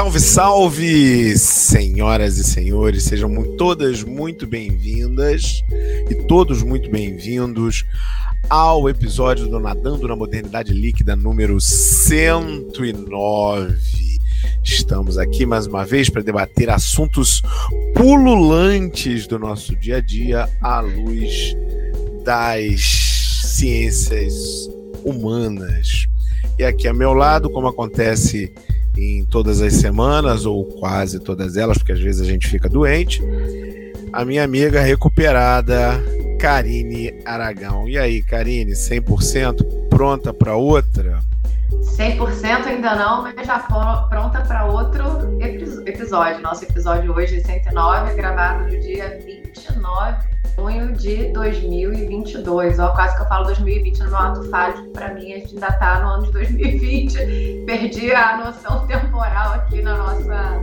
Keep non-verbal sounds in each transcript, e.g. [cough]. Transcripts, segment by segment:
Salve, salve, senhoras e senhores, sejam muito, todas muito bem-vindas e todos muito bem-vindos ao episódio do Nadando na Modernidade Líquida número 109. Estamos aqui mais uma vez para debater assuntos pululantes do nosso dia a dia à luz das ciências humanas. E aqui a meu lado, como acontece em todas as semanas, ou quase todas elas, porque às vezes a gente fica doente, a minha amiga recuperada, Karine Aragão. E aí, Karine, 100% pronta para outra? 100% ainda não, mas já pronta para outro episódio. Nosso episódio hoje é 109, gravado no dia 29 junho de 2022. Ó, quase que eu falo 2020 no meu ato fálico, para mim a gente ainda está no ano de 2020. [laughs] Perdi a noção temporal aqui na nossa,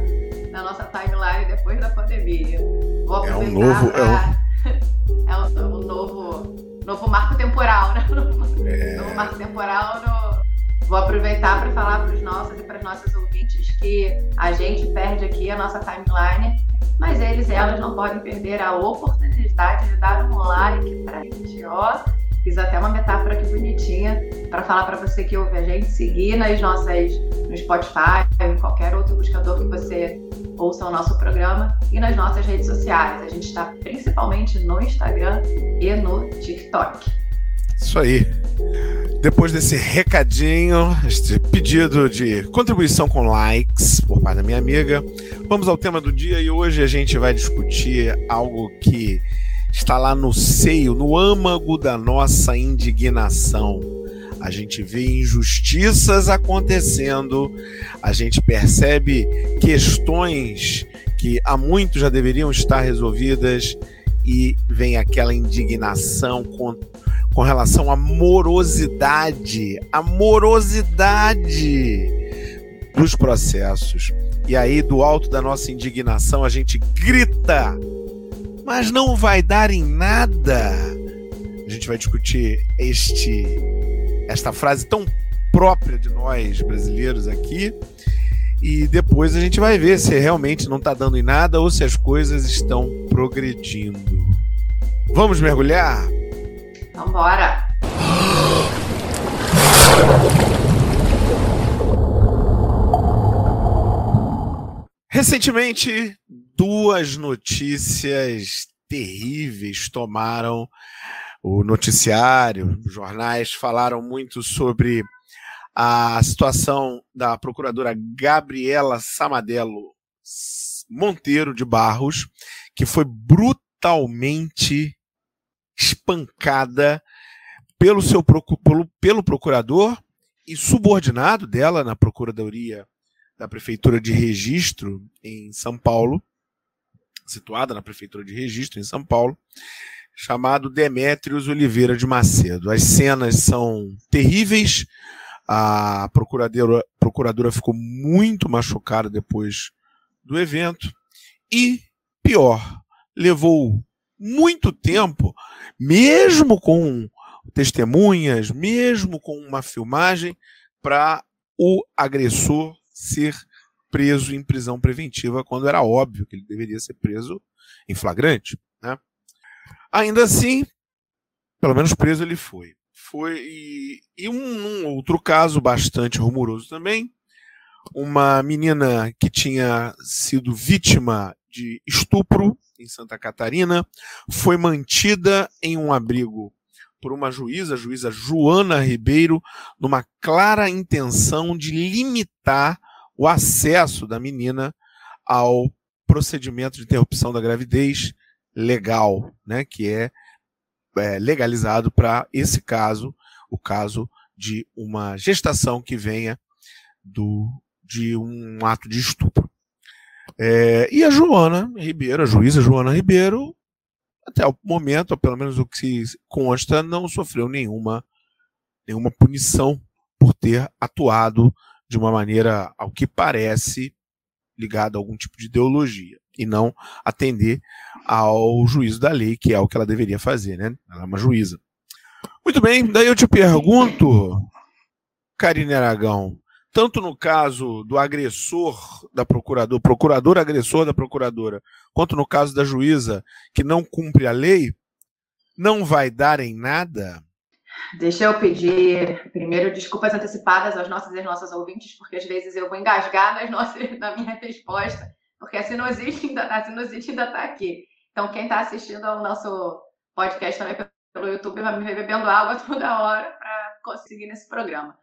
na nossa timeline depois da pandemia. Vou é um novo. Pra... [laughs] É, um... é um, novo, novo marco temporal, né? [laughs] É... Novo marco temporal no. Vou aproveitar para falar para os nossos e para as nossas ouvintes que a gente perde aqui a nossa timeline mas eles e elas não podem perder a oportunidade de dar um like pra gente, ó. Fiz até uma metáfora aqui bonitinha para falar para você que ouve a gente, seguir nas nossas no Spotify, em qualquer outro buscador que você ouça o nosso programa e nas nossas redes sociais. A gente está principalmente no Instagram e no TikTok. Isso aí. Depois desse recadinho, este pedido de contribuição com likes por parte da minha amiga, vamos ao tema do dia e hoje a gente vai discutir algo que está lá no seio, no âmago da nossa indignação. A gente vê injustiças acontecendo, a gente percebe questões que há muito já deveriam estar resolvidas e vem aquela indignação com relação à morosidade, a morosidade dos processos. E aí, do alto da nossa indignação, a gente grita, mas não vai dar em nada. A gente vai discutir este esta frase tão própria de nós brasileiros aqui. E depois a gente vai ver se realmente não está dando em nada ou se as coisas estão progredindo. Vamos mergulhar? Vambora! Recentemente, duas notícias terríveis tomaram o noticiário, os jornais falaram muito sobre a situação da procuradora Gabriela Samadello Monteiro de Barros, que foi brutalmente espancada pelo seu pelo, pelo procurador e subordinado dela na procuradoria da prefeitura de Registro em São Paulo, situada na prefeitura de Registro em São Paulo, chamado Demétrios Oliveira de Macedo. As cenas são terríveis. A procuradora, procuradora ficou muito machucada depois do evento e pior, levou muito tempo, mesmo com testemunhas, mesmo com uma filmagem, para o agressor ser preso em prisão preventiva, quando era óbvio que ele deveria ser preso em flagrante. Né? Ainda assim, pelo menos preso ele foi. Foi e, e um, um outro caso bastante rumoroso também, uma menina que tinha sido vítima de estupro em Santa Catarina, foi mantida em um abrigo por uma juíza, a juíza Joana Ribeiro, numa clara intenção de limitar o acesso da menina ao procedimento de interrupção da gravidez legal, né, que é, é legalizado para esse caso, o caso de uma gestação que venha do, de um ato de estupro. É, e a Joana Ribeiro, a juíza Joana Ribeiro, até o momento, ou pelo menos o que consta, não sofreu nenhuma, nenhuma punição por ter atuado de uma maneira, ao que parece, ligada a algum tipo de ideologia, e não atender ao juízo da lei, que é o que ela deveria fazer, né? Ela é uma juíza. Muito bem, daí eu te pergunto, Karine Aragão, tanto no caso do agressor da procuradora, procurador agressor da procuradora, quanto no caso da juíza que não cumpre a lei, não vai dar em nada? Deixa eu pedir primeiro desculpas antecipadas aos nossos e nossas ouvintes, porque às vezes eu vou engasgar nas nossas, [laughs] na minha resposta, porque a sinusite ainda a sinusite ainda está aqui. Então, quem está assistindo ao nosso podcast também pelo YouTube vai me ver bebendo água toda hora para conseguir nesse programa.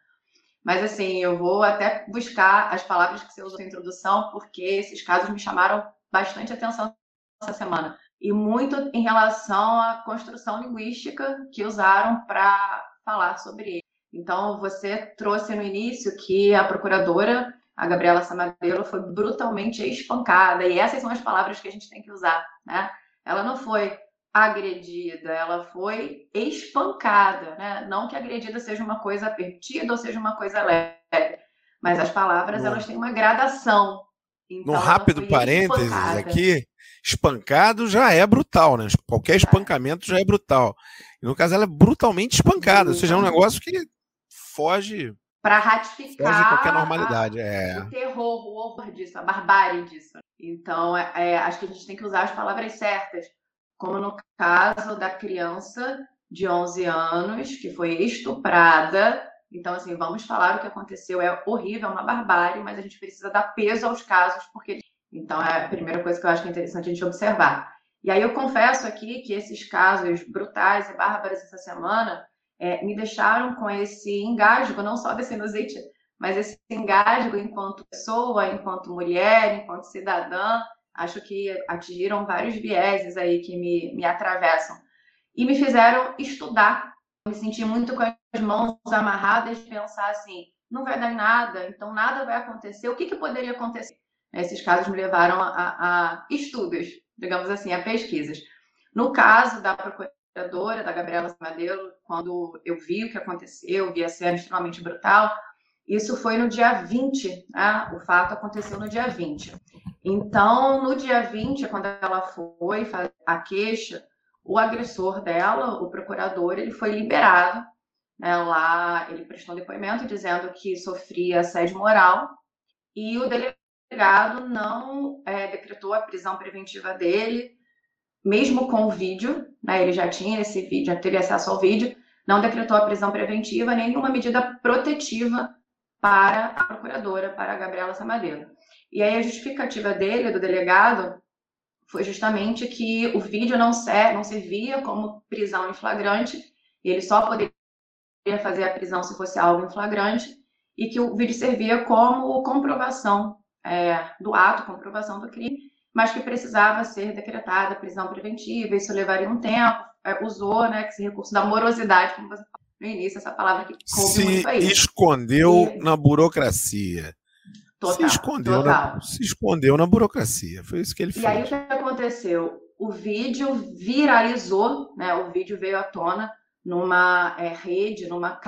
Mas assim, eu vou até buscar as palavras que você usou na introdução, porque esses casos me chamaram bastante atenção essa semana. E muito em relação à construção linguística que usaram para falar sobre ele. Então, você trouxe no início que a procuradora, a Gabriela Samadelo, foi brutalmente espancada. E essas são as palavras que a gente tem que usar, né? Ela não foi agredida, ela foi espancada, né? Não que agredida seja uma coisa permitida ou seja uma coisa leve, mas as palavras elas têm uma gradação. Então, no rápido parênteses espancada. aqui, espancado já é brutal, né? Qualquer espancamento já é brutal. E no caso ela é brutalmente espancada, Sim. ou seja, é um negócio que foge para ratificar foge qualquer normalidade, a, é. o terror, o horror disso, a barbárie disso. Então, é, é, acho que a gente tem que usar as palavras certas como no caso da criança de 11 anos que foi estuprada. Então, assim, vamos falar o que aconteceu. É horrível, é uma barbárie, mas a gente precisa dar peso aos casos, porque. Então, é a primeira coisa que eu acho que é interessante a gente observar. E aí eu confesso aqui que esses casos brutais e bárbaros essa semana é, me deixaram com esse engasgo, não só da sinusite, mas esse engasgo enquanto pessoa, enquanto mulher, enquanto cidadã, acho que atingiram vários vieses aí que me, me atravessam. E me fizeram estudar. Me senti muito com as mãos amarradas, pensar assim, não vai dar nada, então nada vai acontecer. O que, que poderia acontecer? Esses casos me levaram a, a estudos, digamos assim, a pesquisas. No caso da procuradora, da Gabriela Samadelo, quando eu vi o que aconteceu, vi a cena extremamente brutal, isso foi no dia 20, né? o fato aconteceu no dia 20. Então, no dia 20, quando ela foi fazer a queixa, o agressor dela, o procurador, ele foi liberado. Né, lá ele prestou depoimento dizendo que sofria assédio moral e o delegado não é, decretou a prisão preventiva dele, mesmo com o vídeo, né, ele já tinha esse vídeo, já teve acesso ao vídeo, não decretou a prisão preventiva, nem nenhuma medida protetiva para a procuradora, para a Gabriela Samadeiro. E aí a justificativa dele, do delegado, foi justamente que o vídeo não, ser, não servia como prisão em flagrante, ele só poderia fazer a prisão se fosse algo em flagrante, e que o vídeo servia como comprovação é, do ato, comprovação do crime, mas que precisava ser decretada prisão preventiva, isso levaria um tempo, é, usou né, esse recurso da morosidade, como você falou no início, essa palavra que coube se escondeu e... na burocracia. Total, se, escondeu total. Na, se escondeu na burocracia. Foi isso que ele fez. E aí o que aconteceu? O vídeo viralizou, né? O vídeo veio à tona numa é, rede, numa,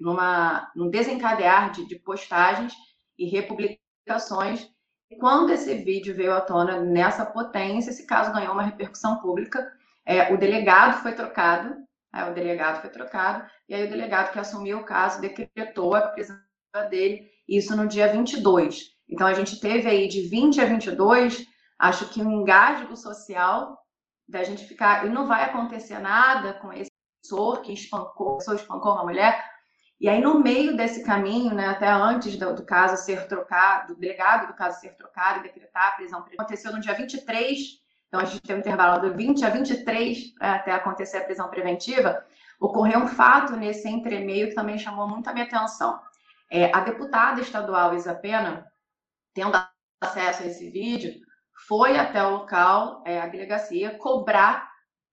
numa, num desencadear de, de postagens e republicações. E quando esse vídeo veio à tona nessa potência, esse caso ganhou uma repercussão pública. É, o delegado foi trocado, é, o delegado foi trocado, e aí o delegado que assumiu o caso decretou a prisão dele isso no dia 22. Então, a gente teve aí de 20 a 22, acho que um engasgo social da gente ficar. E não vai acontecer nada com esse professor que espancou, pessoa espancou uma mulher. E aí, no meio desse caminho, né, até antes do, do caso ser trocado, do delegado do caso ser trocado e decretar a prisão aconteceu no dia 23, então a gente tem um intervalo do 20 a 23 né, até acontecer a prisão preventiva, ocorreu um fato nesse entremeio que também chamou muito a minha atenção. É, a deputada estadual Isa Pena, tendo acesso a esse vídeo, foi até o local, é, a delegacia, cobrar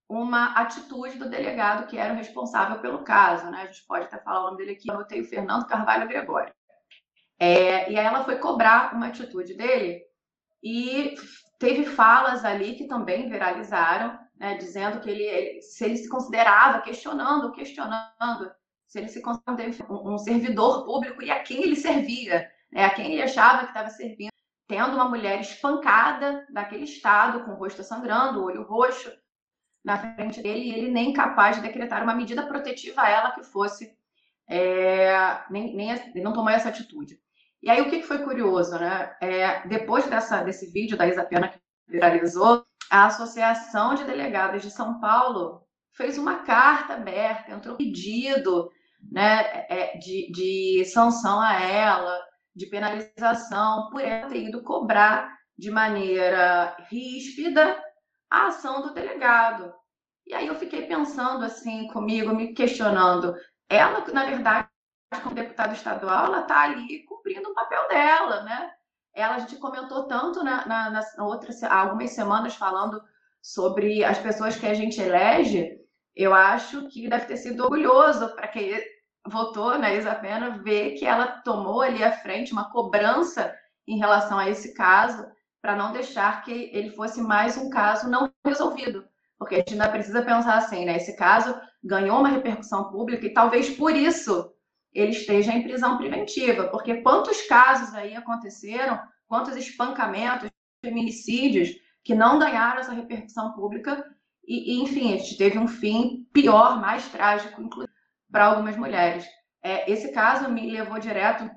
uma atitude do delegado que era o responsável pelo caso. Né? A gente pode até falar o nome dele aqui, eu anotei o Fernando Carvalho Gregório. É, e aí ela foi cobrar uma atitude dele e teve falas ali que também viralizaram, né, dizendo que ele, ele, se ele se considerava, questionando, questionando se ele se considerava um, servidor público e a quem ele servia, né? a quem ele achava que estava servindo, tendo uma mulher espancada naquele estado, com o rosto sangrando, o olho roxo na frente dele, e ele nem capaz de decretar uma medida protetiva a ela que fosse, é, nem, nem não tomou essa atitude. E aí o que foi curioso, né? É, depois dessa, desse vídeo da Isa Pena que viralizou, a Associação de Delegados de São Paulo fez uma carta aberta, entrou um pedido né, é, de, de sanção a ela, de penalização, por ela ter ido cobrar de maneira ríspida a ação do delegado. E aí eu fiquei pensando assim comigo, me questionando. Ela, na verdade, como deputada estadual, ela está ali cumprindo o papel dela, né? Ela, a gente comentou tanto na, na, na outra, há algumas semanas falando sobre as pessoas que a gente elege, eu acho que deve ter sido orgulhoso para quem votou na Isa Pena ver que ela tomou ali à frente uma cobrança em relação a esse caso, para não deixar que ele fosse mais um caso não resolvido. Porque a gente ainda precisa pensar assim, né? Esse caso ganhou uma repercussão pública e talvez por isso ele esteja em prisão preventiva, porque quantos casos aí aconteceram, quantos espancamentos, feminicídios que não ganharam essa repercussão pública e, e enfim, a gente teve um fim pior, mais trágico, inclusive para algumas mulheres. É, esse caso me levou direto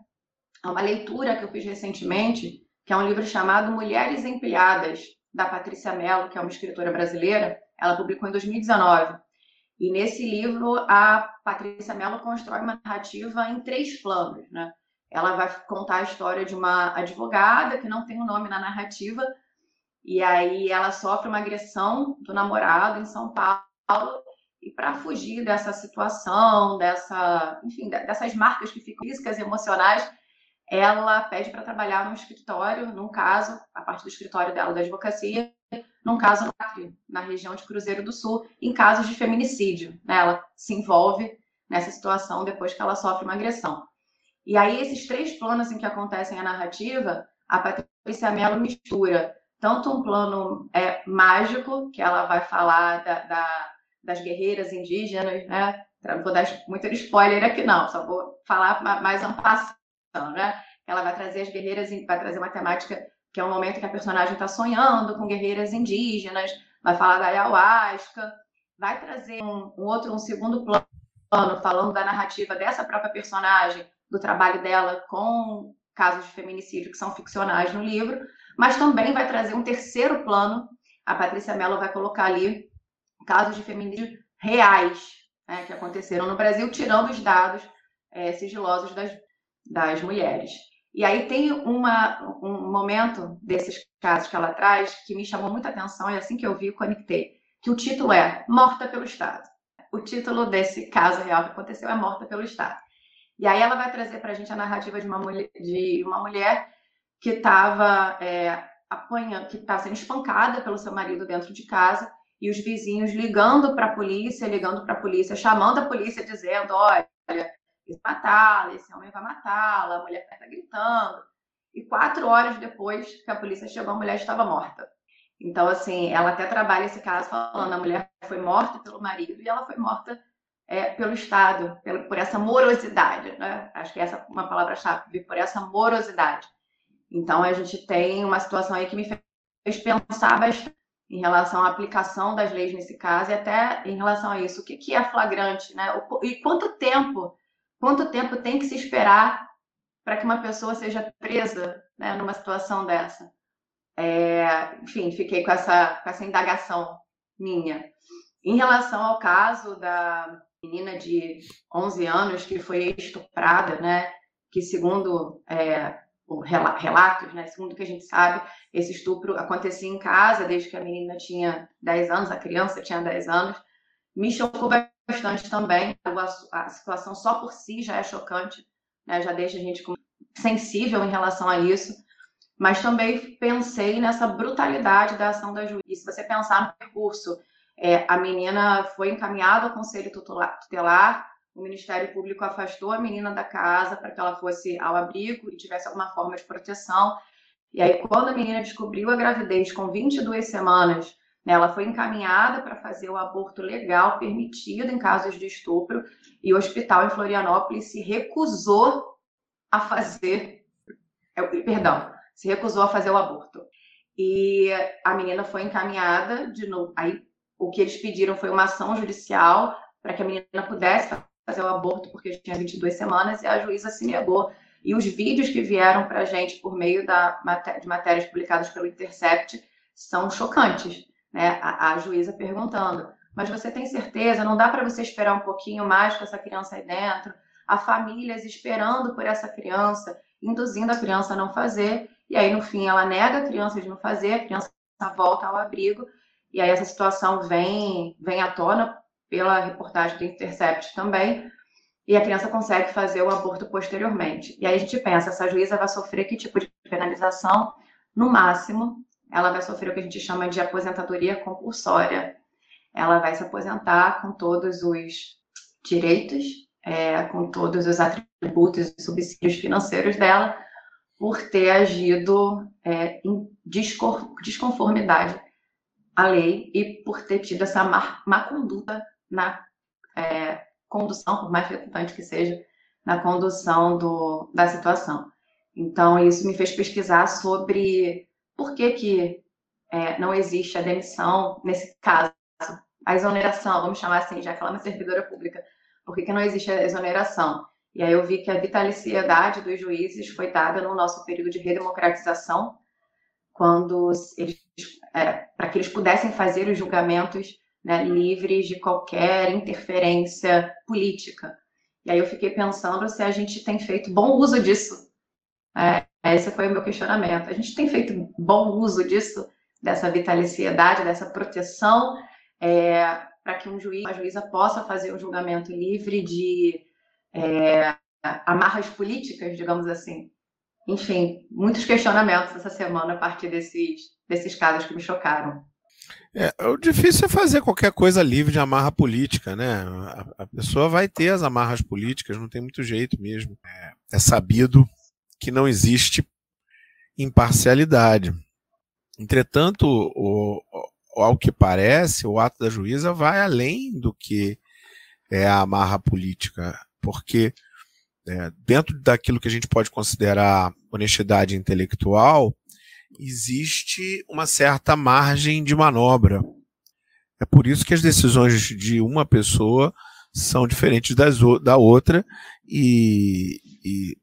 a uma leitura que eu fiz recentemente, que é um livro chamado Mulheres Empilhadas, da Patrícia Mello, que é uma escritora brasileira. Ela publicou em 2019. E nesse livro, a Patrícia Mello constrói uma narrativa em três planos. Né? Ela vai contar a história de uma advogada que não tem o um nome na narrativa, e aí ela sofre uma agressão do namorado em São Paulo, e para fugir dessa situação, dessa, enfim, dessas marcas que ficam físicas emocionais, ela pede para trabalhar num escritório, num caso, a parte do escritório dela da advocacia, num caso na região de Cruzeiro do Sul, em casos de feminicídio. Né? Ela se envolve nessa situação depois que ela sofre uma agressão. E aí, esses três planos em que acontecem a narrativa, a Patrícia Mello mistura tanto um plano é, mágico, que ela vai falar da, da, das guerreiras indígenas, né? Não vou dar muito spoiler aqui, não, só vou falar mais ampassando, né? Ela vai trazer as guerreiras, vai trazer uma temática que é um momento que a personagem está sonhando com guerreiras indígenas, vai falar da ayahuasca, vai trazer um, um, outro, um segundo plano, falando da narrativa dessa própria personagem, do trabalho dela com casos de feminicídio que são ficcionais no livro, mas também vai trazer um terceiro plano. A Patrícia Mello vai colocar ali casos de feminicídio reais né, que aconteceram no Brasil, tirando os dados é, sigilosos das, das mulheres. E aí tem uma, um momento desses casos que ela traz que me chamou muita atenção e assim que eu vi, conectei. Que o título é Morta pelo Estado. O título desse caso real que aconteceu é Morta pelo Estado. E aí ela vai trazer para a gente a narrativa de uma mulher, de uma mulher que estava é, apanhando, que estava sendo espancada pelo seu marido dentro de casa e os vizinhos ligando para a polícia, ligando para a polícia, chamando a polícia, dizendo: olha, matá-la, esse homem vai matá-la, a mulher está gritando. E quatro horas depois que a polícia chegou, a mulher estava morta. Então, assim, ela até trabalha esse caso falando: a mulher foi morta pelo marido e ela foi morta é, pelo Estado, pelo, por essa morosidade, né? Acho que essa é uma palavra-chave, por essa morosidade. Então, a gente tem uma situação aí que me fez pensar bastante em relação à aplicação das leis nesse caso e até em relação a isso, o que, que é flagrante, né? E quanto tempo Quanto tempo tem que se esperar para que uma pessoa seja presa né, numa situação dessa? É, enfim, fiquei com essa, com essa indagação minha. Em relação ao caso da menina de 11 anos que foi estuprada, né, que segundo é, relatos, né, segundo o que a gente sabe, esse estupro acontecia em casa desde que a menina tinha 10 anos, a criança tinha 10 anos, me chocou bastante também. A, situação só por si já é chocante, né? já deixa a gente sensível em relação a isso. Mas também pensei nessa brutalidade da ação da juíza. Se você pensar no percurso, é, a menina foi encaminhada ao conselho tutelar, o Ministério Público afastou a menina da casa para que ela fosse ao abrigo e tivesse alguma forma de proteção. E aí, quando a menina descobriu a gravidez com 22 semanas, né? Ela foi encaminhada para fazer o aborto legal, permitido em casos de estupro, e o hospital em Florianópolis se recusou a fazer, é, perdão, se recusou a fazer o aborto. E a menina foi encaminhada de novo. Aí o que eles pediram foi uma ação judicial para que a menina pudesse fazer o aborto porque tinha 22 semanas e a juíza se negou. E os vídeos que vieram para a gente por meio da, de matérias publicadas pelo Intercept são chocantes. Né? A, a juíza perguntando: mas você tem certeza? Não dá para você esperar um pouquinho mais com essa criança aí dentro? Há famílias esperando por essa criança, induzindo a criança a não fazer, e aí no fim ela nega a criança de não fazer, a criança volta ao abrigo, e aí essa situação vem, vem à tona pela reportagem do Intercept também, e a criança consegue fazer o aborto posteriormente. E aí a gente pensa, essa juíza vai sofrer que tipo de penalização? No máximo, ela vai sofrer o que a gente chama de aposentadoria compulsória. Ela vai se aposentar com todos os direitos, é, com todos os atributos e subsídios financeiros dela, por ter agido é, em desconformidade à lei e por ter tido essa má, má conduta na é, condução, por mais redundante que seja, na condução do, da situação. Então, isso me fez pesquisar sobre por que, que é, não existe a demissão nesse caso, a exoneração, vamos chamar assim, já que ela é uma servidora pública, por que, que não existe a exoneração? E aí eu vi que a vitaliciedade dos juízes foi dada no nosso período de redemocratização, quando eles, é, para que eles pudessem fazer os julgamentos né, livres de qualquer interferência política. E aí eu fiquei pensando se a gente tem feito bom uso disso. É, esse foi o meu questionamento. A gente tem feito bom uso disso, dessa vitaliciedade, dessa proteção, é, para que um juiz, uma juíza possa fazer um julgamento livre de é, amarras políticas, digamos assim. Enfim, muitos questionamentos essa semana a partir desses, desses casos que me chocaram. É, o difícil é fazer qualquer coisa livre de amarra política, né? A, a pessoa vai ter as amarras políticas, não tem muito jeito mesmo. É, é sabido que não existe imparcialidade. Entretanto, o, o, ao que parece, o ato da juíza vai além do que é a amarra política, porque é, dentro daquilo que a gente pode considerar honestidade intelectual, existe uma certa margem de manobra. É por isso que as decisões de uma pessoa são diferentes das, da outra, e, e,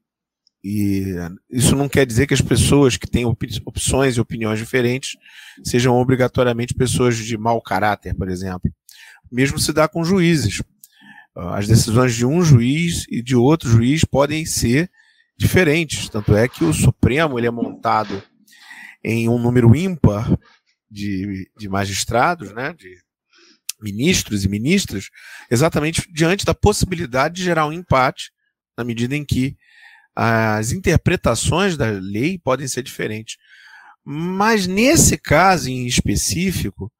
e, isso não quer dizer que as pessoas que têm opções e opiniões diferentes sejam obrigatoriamente pessoas de mau caráter, por exemplo. Mesmo se dá com juízes. As decisões de um juiz e de outro juiz podem ser diferentes. Tanto é que o Supremo ele é montado em um número ímpar de, de magistrados, né, de ministros e ministras, exatamente diante da possibilidade de gerar um empate, na medida em que as interpretações da lei podem ser diferentes. Mas nesse caso em específico,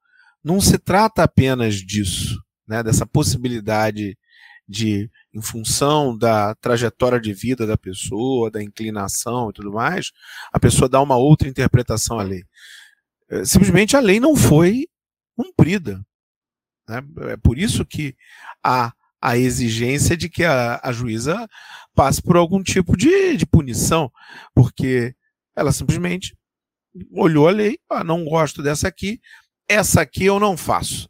não se trata apenas disso, né, dessa possibilidade de, em função da trajetória de vida da pessoa, da inclinação e tudo mais, a pessoa dá uma outra interpretação à lei. É, simplesmente a lei não foi cumprida. Né? É por isso que há a exigência de que a, a juíza passe por algum tipo de, de punição, porque ela simplesmente olhou a lei, ah, não gosto dessa aqui, essa aqui eu não faço.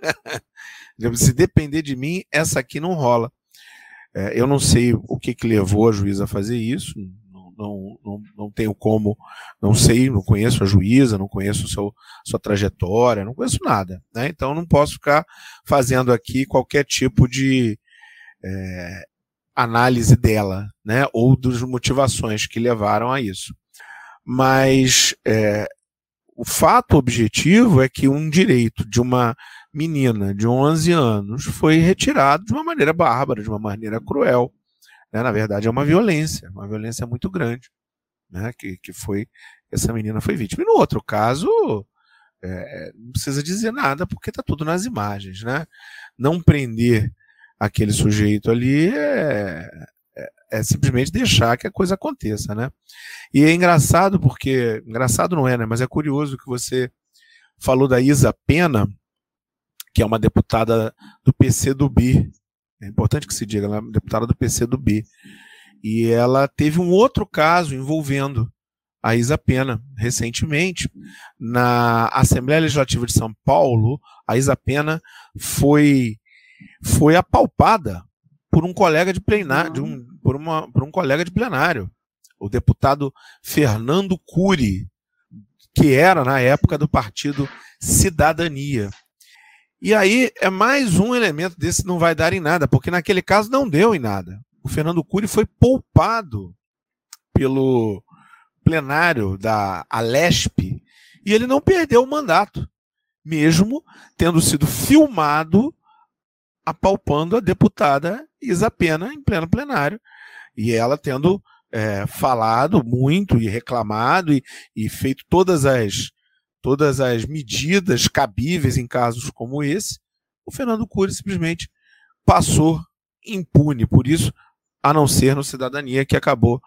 [laughs] Se depender de mim, essa aqui não rola. É, eu não sei o que, que levou a juíza a fazer isso, não, não, não, não, tenho como, não sei, não conheço a juíza, não conheço seu, sua trajetória, não conheço nada. Né? Então não posso ficar fazendo aqui qualquer tipo de é, análise dela, né? ou das motivações que levaram a isso. Mas é, o fato objetivo é que um direito de uma menina de 11 anos foi retirado de uma maneira bárbara, de uma maneira cruel. Né? Na verdade, é uma violência, uma violência muito grande, né? que, que foi essa menina foi vítima. E no outro caso, é, não precisa dizer nada porque está tudo nas imagens, né? Não prender aquele sujeito ali é, é, é, simplesmente deixar que a coisa aconteça, né? E é engraçado porque engraçado não é, né? Mas é curioso que você falou da Isa Pena que é uma deputada do PC do B. É importante que se diga, ela é uma deputada do PC do B. E ela teve um outro caso envolvendo a Isa Pena, recentemente, na Assembleia Legislativa de São Paulo, a Isa Pena foi, foi apalpada por um colega de plenário, de um, por, uma, por um colega de plenário. o deputado Fernando Cury, que era na época do partido Cidadania. E aí é mais um elemento desse não vai dar em nada, porque naquele caso não deu em nada. O Fernando Cury foi poupado pelo plenário da Alesp e ele não perdeu o mandato, mesmo tendo sido filmado apalpando a deputada Isa Pena em pleno plenário e ela tendo é, falado muito e reclamado e, e feito todas as todas as medidas cabíveis em casos como esse, o Fernando Cury simplesmente passou impune. Por isso, a não ser no Cidadania, que acabou,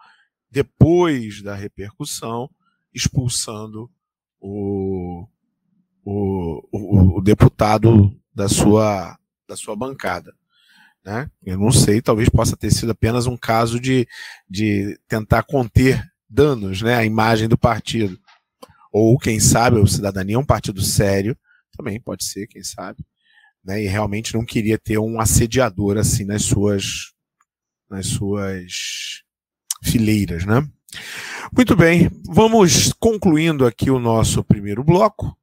depois da repercussão, expulsando o, o, o, o deputado da sua, da sua bancada. Né? Eu não sei, talvez possa ter sido apenas um caso de, de tentar conter danos né, à imagem do partido. Ou, quem sabe, o Cidadania é um partido sério, também pode ser, quem sabe, né? E realmente não queria ter um assediador assim nas suas nas suas fileiras, né? Muito bem, vamos concluindo aqui o nosso primeiro bloco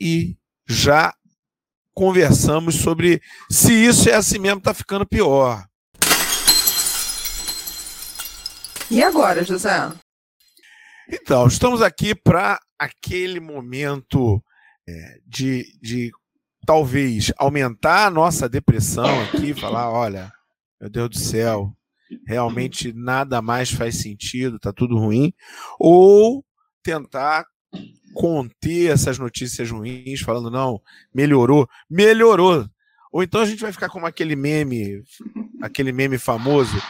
e já conversamos sobre se isso é assim mesmo, está ficando pior. E agora, José? Então, estamos aqui para aquele momento é, de, de talvez aumentar a nossa depressão aqui, falar, [laughs] olha, meu Deus do céu, realmente nada mais faz sentido, tá tudo ruim, ou tentar conter essas notícias ruins, falando, não, melhorou, melhorou. Ou então a gente vai ficar como aquele meme, aquele meme famoso,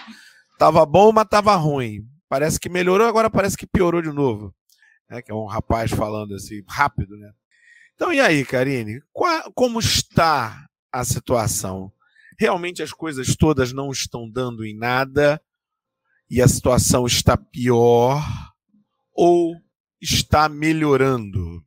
tava bom, mas tava ruim. Parece que melhorou, agora parece que piorou de novo né, que é um rapaz falando assim, rápido, né? Então, e aí, Karine, qual, como está a situação? Realmente as coisas todas não estão dando em nada e a situação está pior ou está melhorando?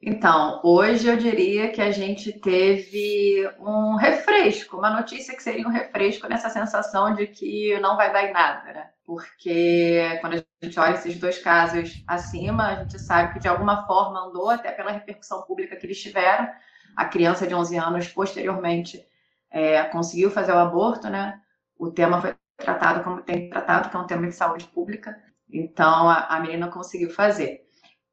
Então, hoje eu diria que a gente teve um refresco, uma notícia que seria um refresco nessa sensação de que não vai dar em nada, né? Porque quando a gente olha esses dois casos acima, a gente sabe que de alguma forma andou, até pela repercussão pública que eles tiveram. A criança de 11 anos, posteriormente, é, conseguiu fazer o aborto, né? O tema foi tratado como tem tratado, que é um tema de saúde pública. Então, a, a menina conseguiu fazer.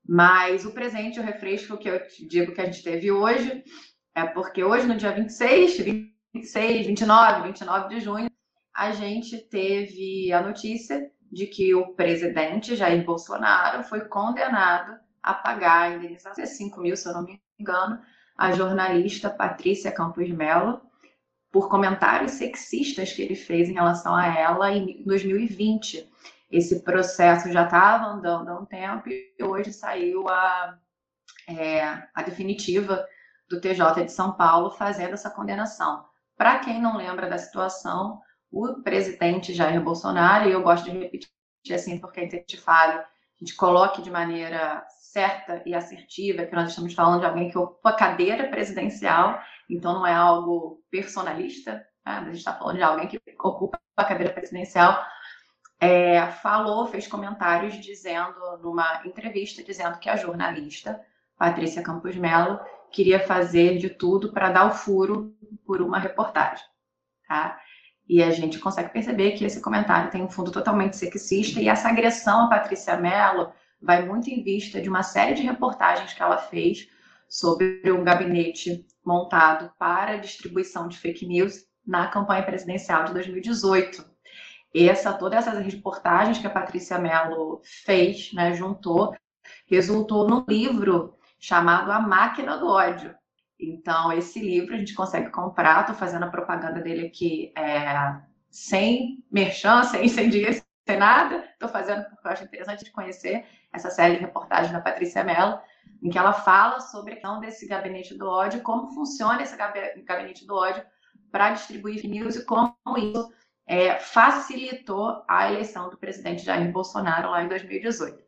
Mas o presente, o refresco que eu digo que a gente teve hoje, é porque hoje, no dia 26, 26, 29, 29 de junho, a gente teve a notícia de que o presidente Jair Bolsonaro foi condenado a pagar a indenização de 5 mil, se eu não me engano, a jornalista Patrícia Campos Mello por comentários sexistas que ele fez em relação a ela em 2020 esse processo já estava andando há um tempo e hoje saiu a, é, a definitiva do TJ de São Paulo fazendo essa condenação. Para quem não lembra da situação, o presidente Jair Bolsonaro, e eu gosto de repetir assim porque a gente fala, a gente coloque de maneira certa e assertiva que nós estamos falando de alguém que ocupa a cadeira presidencial, então não é algo personalista, né? a gente está falando de alguém que ocupa a cadeira presidencial é, falou, fez comentários dizendo, numa entrevista, dizendo que a jornalista Patrícia Campos Mello queria fazer de tudo para dar o furo por uma reportagem. Tá? E a gente consegue perceber que esse comentário tem um fundo totalmente sexista e essa agressão a Patrícia Mello vai muito em vista de uma série de reportagens que ela fez sobre um gabinete montado para distribuição de fake news na campanha presidencial de 2018 essa todas essas reportagens que a Patrícia Mello fez, né, juntou, resultou num livro chamado A Máquina do Ódio. Então, esse livro a gente consegue comprar, estou fazendo a propaganda dele aqui é, sem merchan, [laughs] sem, sem dinheiro, sem nada. Estou fazendo porque eu acho interessante de conhecer essa série de reportagens da Patrícia Mello, em que ela fala sobre a questão desse gabinete do ódio, como funciona esse gabinete do ódio para distribuir news e como isso é, facilitou a eleição do presidente Jair Bolsonaro lá em 2018.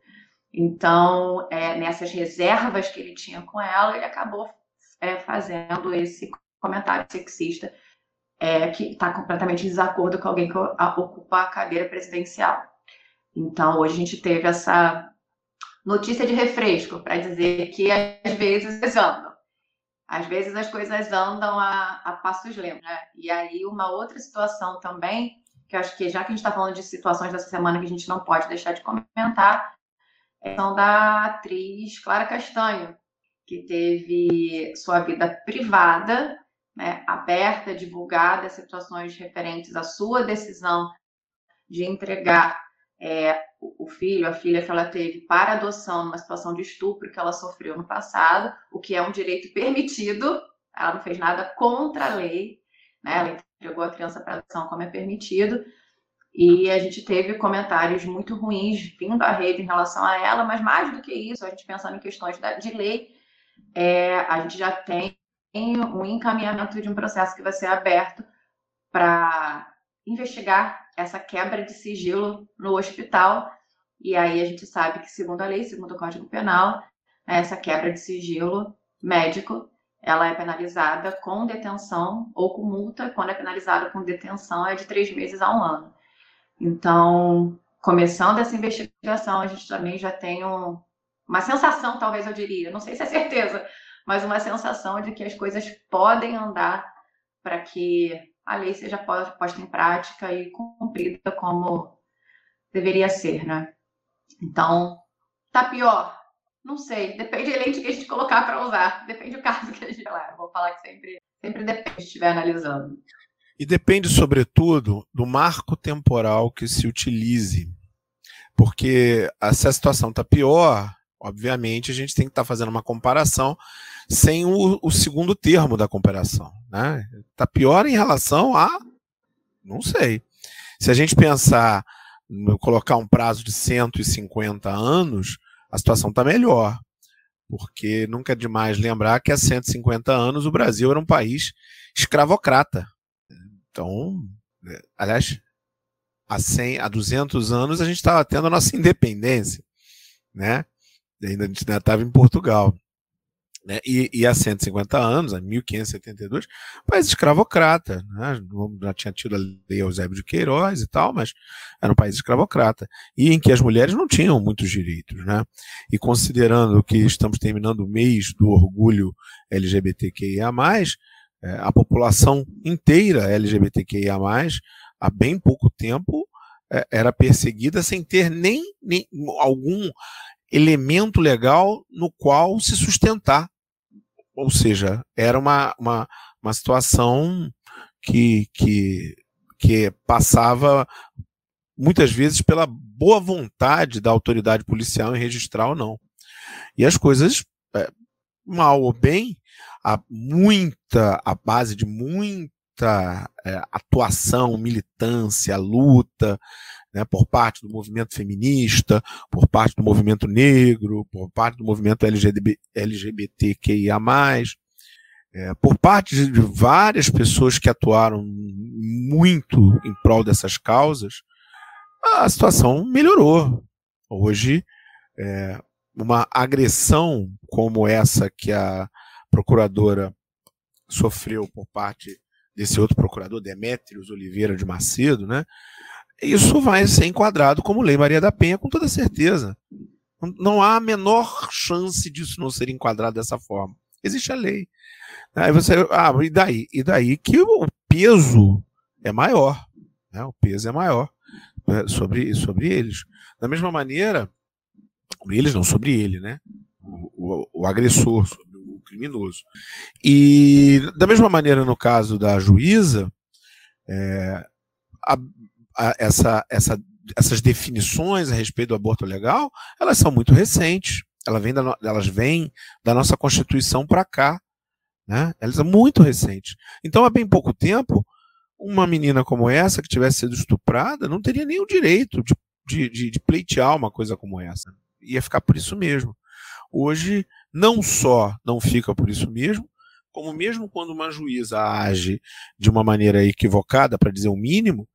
Então, é, nessas reservas que ele tinha com ela, ele acabou é, fazendo esse comentário sexista é, que está completamente em desacordo com alguém que ocupa a cadeira presidencial. Então, hoje a gente teve essa notícia de refresco para dizer que às vezes andam. Às vezes as coisas andam a, a passos lentos. Né? E aí, uma outra situação também, que acho que já que a gente está falando de situações dessa semana que a gente não pode deixar de comentar, é a da atriz Clara Castanho, que teve sua vida privada né, aberta, divulgada, situações referentes à sua decisão de entregar é, o filho, a filha que ela teve para adoção numa situação de estupro que ela sofreu no passado, o que é um direito permitido, ela não fez nada contra a lei, né? ela entregou a criança para adoção como é permitido, e a gente teve comentários muito ruins vindo à rede em relação a ela, mas mais do que isso, a gente pensando em questões de lei, é, a gente já tem um encaminhamento de um processo que vai ser aberto para investigar essa quebra de sigilo no hospital. E aí a gente sabe que, segundo a lei, segundo o Código Penal, essa quebra de sigilo médico ela é penalizada com detenção ou com multa. Quando é penalizada com detenção, é de três meses a um ano. Então, começando essa investigação, a gente também já tem um, uma sensação, talvez eu diria, não sei se é certeza, mas uma sensação de que as coisas podem andar para que a lei seja posta em prática e cumprida como deveria ser, né? Então, tá pior? Não sei, depende da lente que a gente colocar para usar, depende do caso que a gente falar. Vou falar que sempre, sempre depende se estiver analisando. E depende, sobretudo, do marco temporal que se utilize. Porque se a situação está pior, obviamente a gente tem que estar tá fazendo uma comparação sem o, o segundo termo da comparação. Né? Tá pior em relação a. Não sei. Se a gente pensar, colocar um prazo de 150 anos, a situação está melhor. Porque nunca é demais lembrar que há 150 anos o Brasil era um país escravocrata. Então, é, aliás, há, 100, há 200 anos a gente estava tendo a nossa independência. Né? Ainda a gente estava em Portugal. Né? E, e há 150 anos, em 1572, país escravocrata. Né? Já tinha tido a lei Eusébio de Queiroz e tal, mas era um país escravocrata. E em que as mulheres não tinham muitos direitos. Né? E considerando que estamos terminando o mês do orgulho LGBTQIA, é, a população inteira LGBTQIA, há bem pouco tempo, é, era perseguida sem ter nem, nem algum elemento legal no qual se sustentar. Ou seja, era uma, uma, uma situação que, que, que passava muitas vezes pela boa vontade da autoridade policial em registrar ou não. E as coisas, é, mal ou bem, a muita, a base de muita é, atuação, militância, luta, né, por parte do movimento feminista, por parte do movimento negro, por parte do movimento LGBT, LGBTQIA, é, por parte de várias pessoas que atuaram muito em prol dessas causas, a situação melhorou. Hoje, é, uma agressão como essa que a procuradora sofreu por parte desse outro procurador, Demétrios Oliveira de Macedo, né? Isso vai ser enquadrado como Lei Maria da Penha com toda certeza. Não há a menor chance disso não ser enquadrado dessa forma. Existe a lei. Aí você, ah, e daí? E daí que o peso é maior. Né? O peso é maior né, sobre, sobre eles. Da mesma maneira, eles não, sobre ele, né? O, o, o agressor, sobre o criminoso. E da mesma maneira, no caso da juíza, é, a, essa, essa, essas definições a respeito do aborto legal, elas são muito recentes. Elas vêm da, elas vêm da nossa Constituição para cá. Né? Elas são muito recentes. Então, há bem pouco tempo, uma menina como essa, que tivesse sido estuprada, não teria nem o direito de, de, de, de pleitear uma coisa como essa. Ia ficar por isso mesmo. Hoje, não só não fica por isso mesmo, como mesmo quando uma juíza age de uma maneira equivocada, para dizer o mínimo,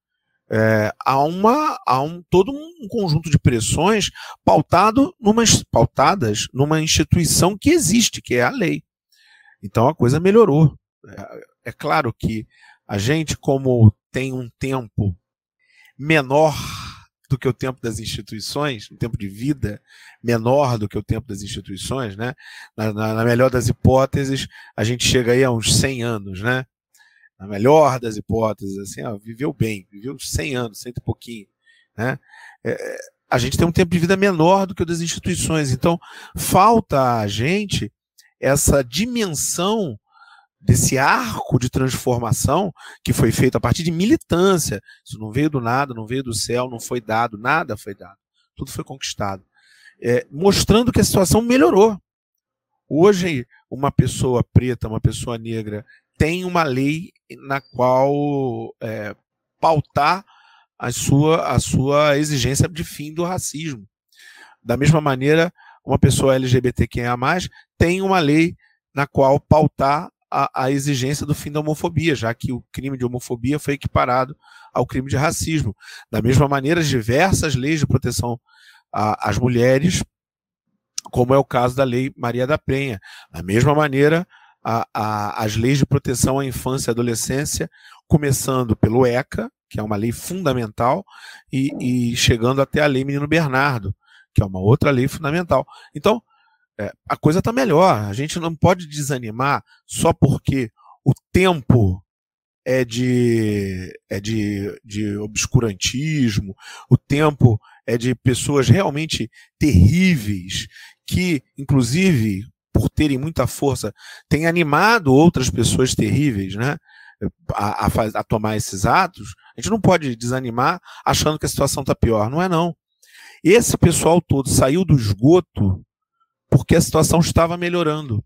é, há, uma, há um, todo um conjunto de pressões pautado numa, pautadas numa instituição que existe, que é a lei. Então a coisa melhorou. É, é claro que a gente, como tem um tempo menor do que o tempo das instituições, um tempo de vida menor do que o tempo das instituições, né? Na, na, na, melhor das hipóteses, a gente chega aí a uns 100 anos, né? Na melhor das hipóteses, assim, ó, viveu bem, viveu 100 anos, cento e pouquinho, né? É, a gente tem um tempo de vida menor do que o das instituições, então falta a gente essa dimensão desse arco de transformação que foi feito a partir de militância. Isso não veio do nada, não veio do céu, não foi dado, nada foi dado. Tudo foi conquistado. É, mostrando que a situação melhorou. Hoje, uma pessoa preta, uma pessoa negra, tem uma lei na qual é, pautar a sua, a sua exigência de fim do racismo. Da mesma maneira, uma pessoa LGBTQIA, tem uma lei na qual pautar a, a, exigência do fim da homofobia, já que o crime de homofobia foi equiparado ao crime de racismo. Da mesma maneira, diversas leis de proteção às mulheres, como é o caso da Lei Maria da Penha. Da mesma maneira, a, a, as leis de proteção à infância e adolescência, começando pelo ECA, que é uma lei fundamental, e, e chegando até a Lei Menino Bernardo, que é uma outra lei fundamental. Então, é, a coisa está melhor. A gente não pode desanimar só porque o tempo é de, é de, de obscurantismo, o tempo é de pessoas realmente terríveis, que, inclusive, por terem muita força, têm animado outras pessoas terríveis né, a, a, a tomar esses atos. A gente não pode desanimar achando que a situação está pior. Não é, não. Esse pessoal todo saiu do esgoto porque a situação estava melhorando,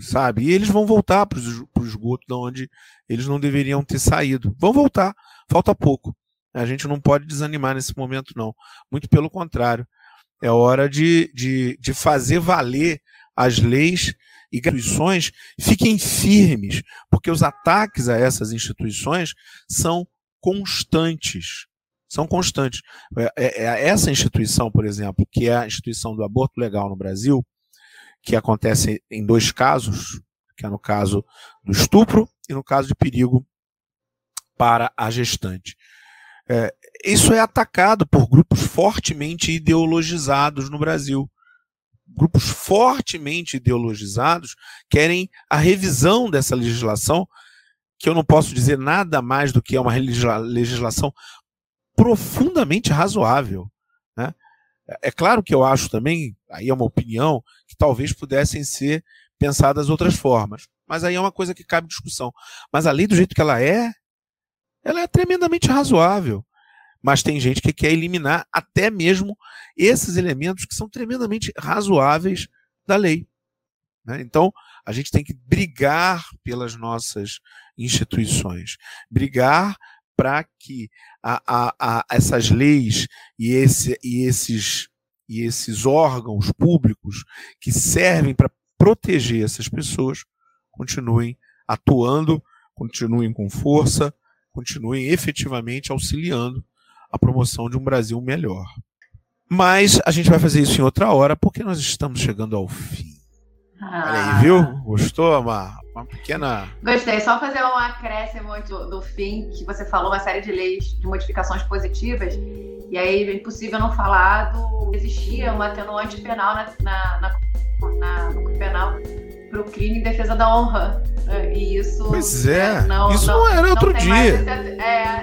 sabe? E eles vão voltar para o esgoto de onde eles não deveriam ter saído. Vão voltar, falta pouco. A gente não pode desanimar nesse momento, não. Muito pelo contrário. É hora de, de, de fazer valer as leis e instituições fiquem firmes, porque os ataques a essas instituições são constantes são constantes. É, é, é, essa instituição, por exemplo, que é a instituição do aborto legal no Brasil, que acontece em dois casos, que é no caso do estupro e no caso de perigo para a gestante. É, isso é atacado por grupos fortemente ideologizados no Brasil. Grupos fortemente ideologizados querem a revisão dessa legislação, que eu não posso dizer nada mais do que é uma legislação profundamente razoável. Né? É claro que eu acho também, aí é uma opinião, que talvez pudessem ser pensadas outras formas. Mas aí é uma coisa que cabe discussão. Mas a lei, do jeito que ela é, ela é tremendamente razoável. Mas tem gente que quer eliminar até mesmo esses elementos que são tremendamente razoáveis da lei. Né? Então, a gente tem que brigar pelas nossas instituições, brigar para que a, a, a, essas leis e, esse, e, esses, e esses órgãos públicos que servem para proteger essas pessoas continuem atuando, continuem com força, continuem efetivamente auxiliando a promoção de um Brasil melhor. Mas a gente vai fazer isso em outra hora, porque nós estamos chegando ao fim. Ah. Olha aí, viu? Gostou, Amar? Uma pequena. Gostei. Só fazer um acréscimo do, do fim, que você falou uma série de leis de modificações positivas. E aí é impossível não falar do. Existia uma atenuante penal na, na, na, na no penal para o crime em defesa da honra. E isso. Pois é. Não, isso não, não era outro não dia. Esse, é, isso é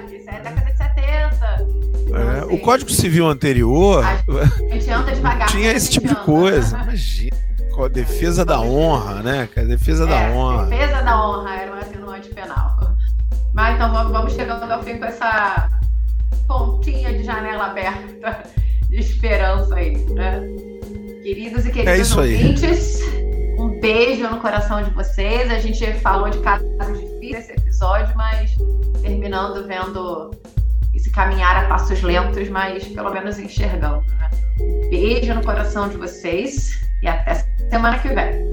o Código Civil anterior. Devagar. Tinha esse tipo de coisa. Imagina. Defesa da honra, né? A defesa da é, honra. Defesa da honra era um atenuante penal. Mas então vamos chegando ao fim com essa pontinha de janela aberta de esperança aí, né? Queridos e queridas é ouvintes, aí. um beijo no coração de vocês. A gente falou de casos difíceis nesse episódio, mas terminando vendo caminhar a passos lentos, mas pelo menos enxergando. Né? Beijo no coração de vocês e até semana que vem.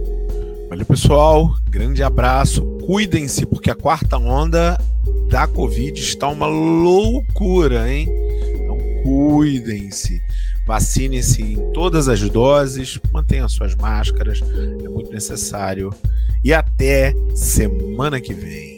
Valeu, pessoal. Grande abraço. Cuidem-se, porque a quarta onda da Covid está uma loucura, hein? Então, cuidem-se. Vacinem-se em todas as doses, mantenham suas máscaras, é muito necessário. E até semana que vem.